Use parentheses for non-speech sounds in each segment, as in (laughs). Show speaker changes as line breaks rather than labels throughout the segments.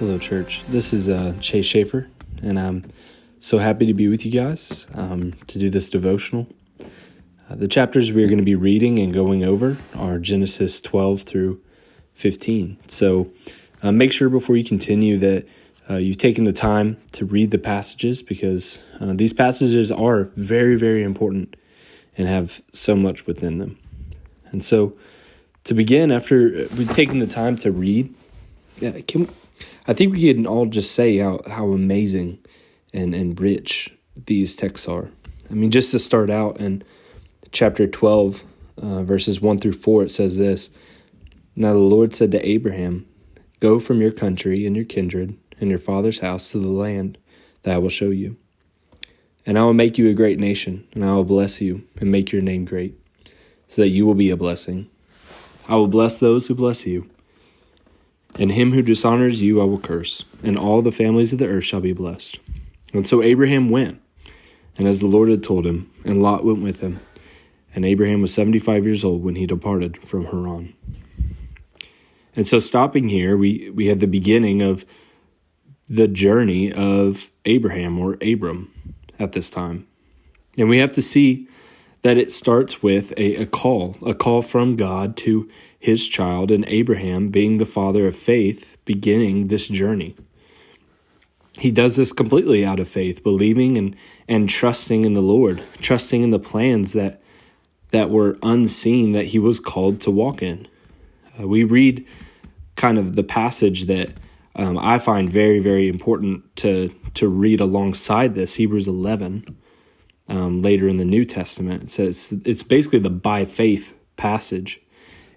Hello, church. This is uh, Chase Shaffer, and I'm so happy to be with you guys um, to do this devotional. Uh, the chapters we are going to be reading and going over are Genesis 12 through 15. So uh, make sure before you continue that uh, you've taken the time to read the passages because uh, these passages are very, very important and have so much within them. And so, to begin, after we've taken the time to read, yeah, can, I think we can all just say how, how amazing and, and rich these texts are. I mean, just to start out in chapter 12, uh, verses 1 through 4, it says this Now the Lord said to Abraham, Go from your country and your kindred and your father's house to the land that I will show you. And I will make you a great nation, and I will bless you and make your name great, so that you will be a blessing. I will bless those who bless you, and him who dishonors you I will curse, and all the families of the earth shall be blessed. And so Abraham went, and as the Lord had told him, and Lot went with him. And Abraham was 75 years old when he departed from Haran. And so, stopping here, we, we had the beginning of the journey of Abraham or Abram at this time. And we have to see that it starts with a, a call, a call from God to his child, and Abraham, being the father of faith, beginning this journey. He does this completely out of faith, believing and, and trusting in the Lord, trusting in the plans that that were unseen that he was called to walk in. Uh, we read kind of the passage that um, I find very, very important to to read alongside this, Hebrews 11, um, later in the New Testament. It says it's basically the by faith passage.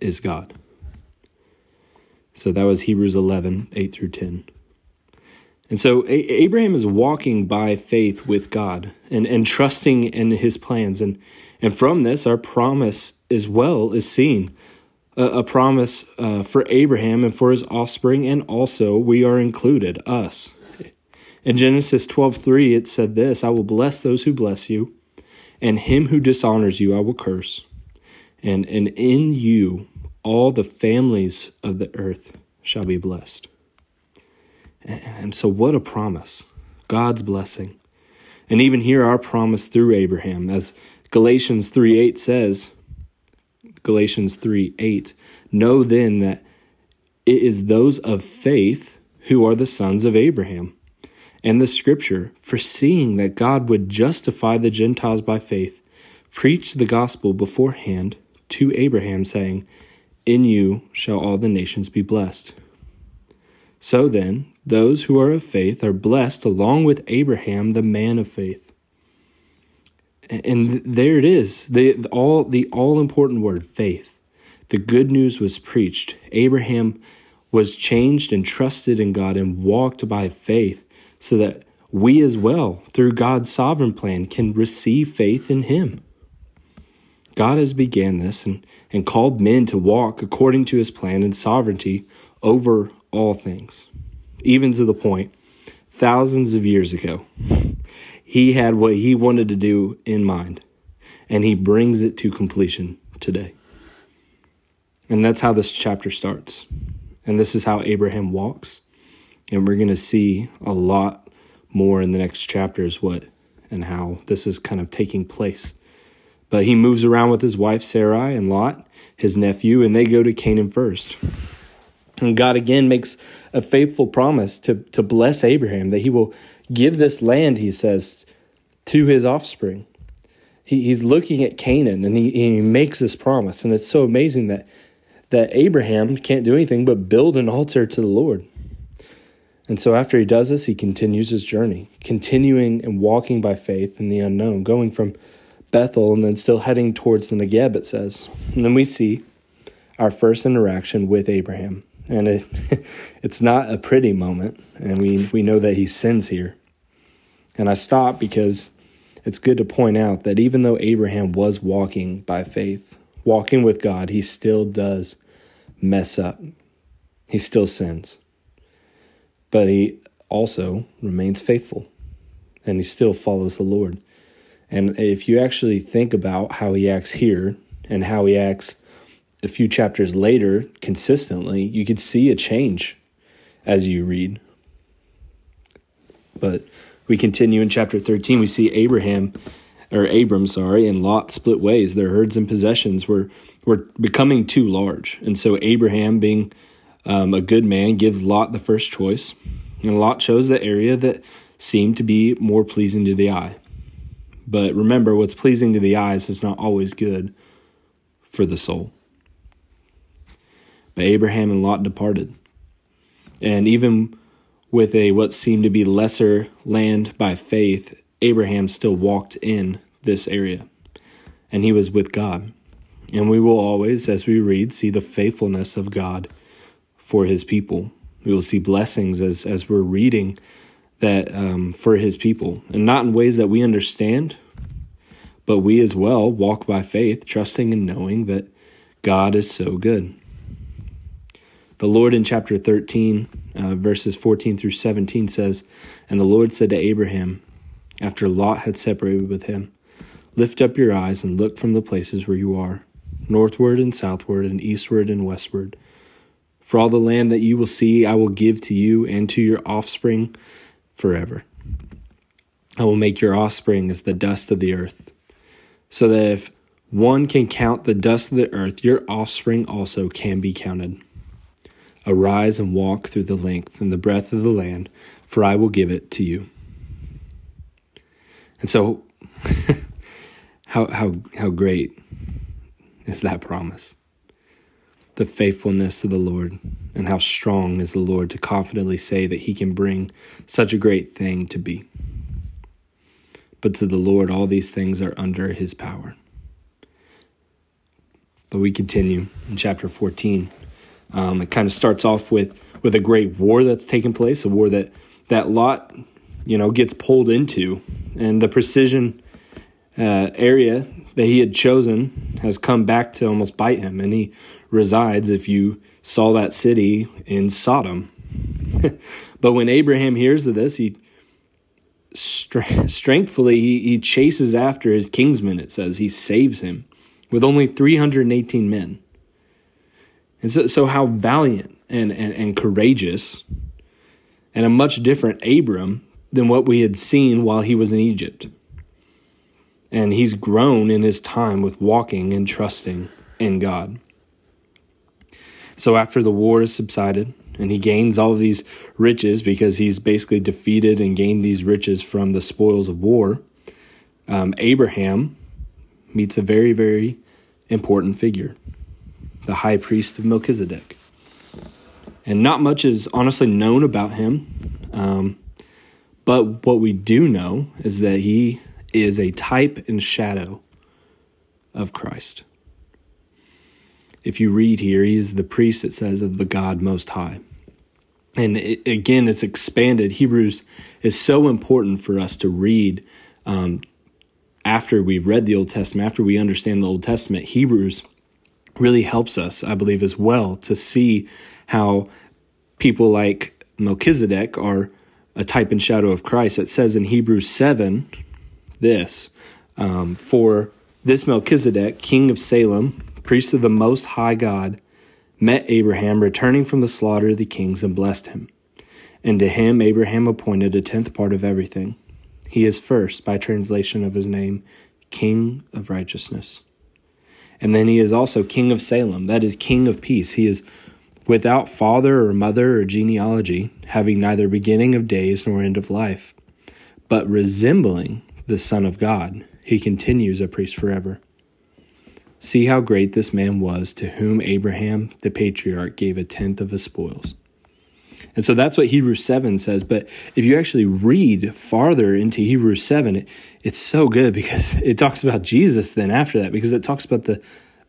is God. So that was Hebrews 11, 8 through 10. And so a- Abraham is walking by faith with God and, and trusting in his plans. And, and from this, our promise as well is seen a, a promise uh, for Abraham and for his offspring, and also we are included, us. In Genesis 12:3 it said this, I will bless those who bless you, and him who dishonors you I will curse. And and in you all the families of the earth shall be blessed. And so, what a promise! God's blessing. And even here, our promise through Abraham, as Galatians 3 8 says, Galatians 3 8, know then that it is those of faith who are the sons of Abraham. And the scripture, foreseeing that God would justify the Gentiles by faith, preached the gospel beforehand to Abraham, saying, In you shall all the nations be blessed. So then, those who are of faith are blessed along with Abraham, the man of faith. And there it is, the all the all important word, faith. The good news was preached. Abraham was changed and trusted in God and walked by faith so that we as well, through God's sovereign plan, can receive faith in him. God has began this and, and called men to walk according to his plan and sovereignty over all things, even to the point thousands of years ago, he had what he wanted to do in mind, and he brings it to completion today. And that's how this chapter starts. And this is how Abraham walks. And we're going to see a lot more in the next chapters what and how this is kind of taking place. But he moves around with his wife Sarai and Lot, his nephew, and they go to Canaan first. And God again makes a faithful promise to, to bless Abraham, that he will give this land, he says, to his offspring. He, he's looking at Canaan and he, he makes this promise. And it's so amazing that, that Abraham can't do anything but build an altar to the Lord. And so after he does this, he continues his journey, continuing and walking by faith in the unknown, going from Bethel and then still heading towards the Negeb, it says. And then we see our first interaction with Abraham and it, (laughs) it's not a pretty moment, and we, we know that he sins here. And I stop because it's good to point out that even though Abraham was walking by faith, walking with God, he still does mess up. He still sins. But he also remains faithful and he still follows the Lord. And if you actually think about how he acts here and how he acts a few chapters later consistently, you could see a change as you read. But we continue in chapter 13, we see Abraham or Abram, sorry, and Lot split ways. Their herds and possessions were were becoming too large, and so Abraham, being um, a good man, gives Lot the first choice, and Lot chose the area that seemed to be more pleasing to the eye. But remember, what's pleasing to the eyes is not always good for the soul. But Abraham and Lot departed, and even with a what seemed to be lesser land by faith, Abraham still walked in this area, and he was with God. And we will always, as we read, see the faithfulness of God for his people. We will see blessings as, as we're reading that um, for his people, and not in ways that we understand, but we as well walk by faith, trusting and knowing that God is so good. The Lord in chapter 13, uh, verses 14 through 17 says, And the Lord said to Abraham, after Lot had separated with him, Lift up your eyes and look from the places where you are, northward and southward, and eastward and westward. For all the land that you will see, I will give to you and to your offspring forever. I will make your offspring as the dust of the earth, so that if one can count the dust of the earth, your offspring also can be counted. Arise and walk through the length and the breadth of the land, for I will give it to you. And so, (laughs) how, how, how great is that promise? The faithfulness of the Lord, and how strong is the Lord to confidently say that He can bring such a great thing to be. But to the Lord, all these things are under His power. But we continue in chapter 14. Um, it kind of starts off with with a great war that's taken place, a war that that Lot, you know, gets pulled into, and the precision uh, area that he had chosen has come back to almost bite him, and he resides. If you saw that city in Sodom, (laughs) but when Abraham hears of this, he strengthfully he, he chases after his kingsman. It says he saves him with only three hundred and eighteen men. And so, so how valiant and, and, and courageous and a much different Abram than what we had seen while he was in Egypt. And he's grown in his time with walking and trusting in God. So after the war has subsided and he gains all of these riches because he's basically defeated and gained these riches from the spoils of war, um, Abraham meets a very, very important figure the high priest of Melchizedek. And not much is honestly known about him. Um, but what we do know is that he is a type and shadow of Christ. If you read here, he's the priest, it says, of the God Most High. And it, again, it's expanded. Hebrews is so important for us to read um, after we've read the Old Testament, after we understand the Old Testament. Hebrews really helps us, I believe, as well to see how people like Melchizedek are a type and shadow of Christ. It says in Hebrews 7 this um, For this Melchizedek, king of Salem, priest of the Most High God, met Abraham returning from the slaughter of the kings and blessed him. And to him Abraham appointed a tenth part of everything. He is first, by translation of his name, King of Righteousness. And then he is also king of Salem, that is, king of peace. He is without father or mother or genealogy, having neither beginning of days nor end of life. But resembling the Son of God, he continues a priest forever. See how great this man was to whom Abraham the patriarch gave a tenth of his spoils. And so that's what Hebrews 7 says. But if you actually read farther into Hebrews 7, it, it's so good because (laughs) it talks about Jesus then after that, because it talks about the,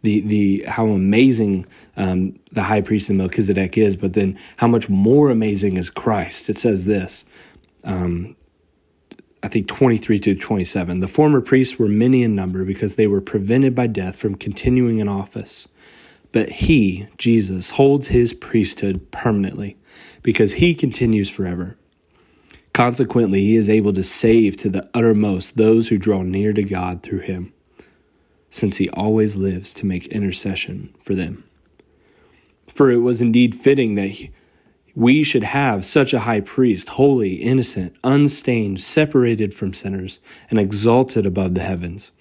the the how amazing um, the high priest in Melchizedek is, but then how much more amazing is Christ. It says this, um, I think twenty three to twenty seven. The former priests were many in number because they were prevented by death from continuing in office, but he, Jesus, holds his priesthood permanently because he continues forever. Consequently, he is able to save to the uttermost those who draw near to God through him since he always lives to make intercession for them. For it was indeed fitting that he, we should have such a high priest, holy, innocent, unstained, separated from sinners, and exalted above the heavens.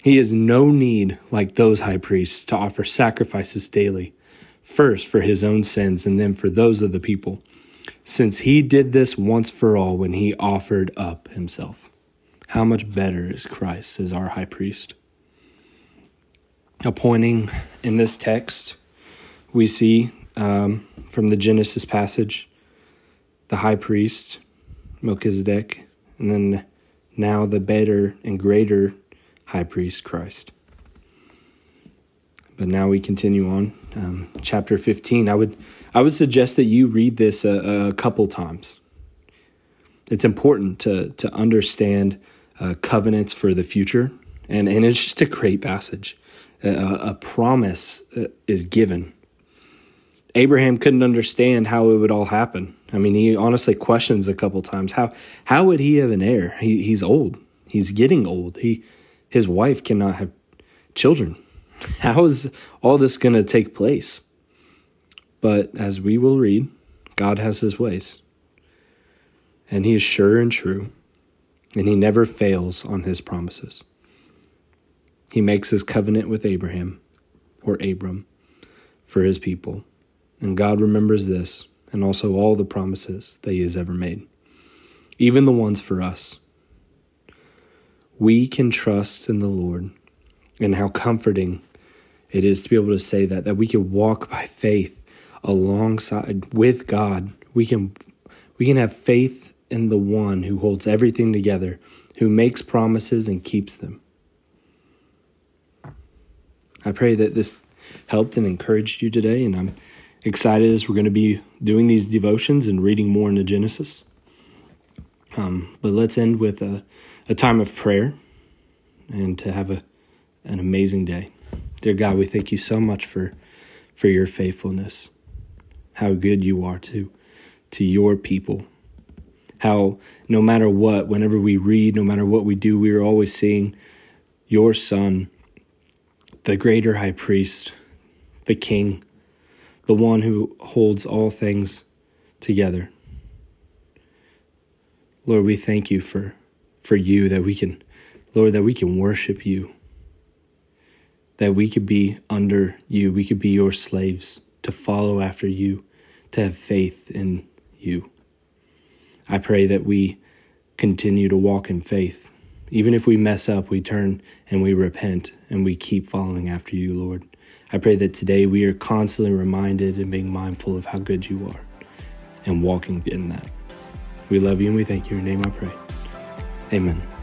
He has no need, like those high priests, to offer sacrifices daily, first for his own sins and then for those of the people, since he did this once for all when he offered up himself. How much better is Christ as our high priest? appointing in this text, we see um, from the Genesis passage the high priest, Melchizedek, and then now the better and greater high priest, Christ. But now we continue on, um, chapter fifteen. I would I would suggest that you read this a, a couple times. It's important to to understand uh, covenants for the future, and and it's just a great passage a, a promise uh, is given. Abraham couldn't understand how it would all happen. I mean, he honestly questions a couple times how how would he have an heir? He, he's old. He's getting old. He his wife cannot have children. (laughs) How is all this going to take place? But as we will read, God has his ways. And he is sure and true, and he never fails on his promises he makes his covenant with Abraham, or Abram, for his people. And God remembers this and also all the promises that he has ever made, even the ones for us. We can trust in the Lord, and how comforting it is to be able to say that, that we can walk by faith alongside with God. We can we can have faith in the one who holds everything together, who makes promises and keeps them. I pray that this helped and encouraged you today, and I'm excited as we're going to be doing these devotions and reading more into Genesis. Um, but let's end with a, a time of prayer and to have a, an amazing day. Dear God, we thank you so much for, for your faithfulness, how good you are to, to your people. How no matter what, whenever we read, no matter what we do, we are always seeing your Son the greater high priest, the king, the one who holds all things together. Lord, we thank you for, for you that we can, Lord, that we can worship you, that we could be under you, we could be your slaves, to follow after you, to have faith in you. I pray that we continue to walk in faith even if we mess up, we turn and we repent and we keep following after you, Lord. I pray that today we are constantly reminded and being mindful of how good you are and walking in that. We love you and we thank you. In your name I pray. Amen.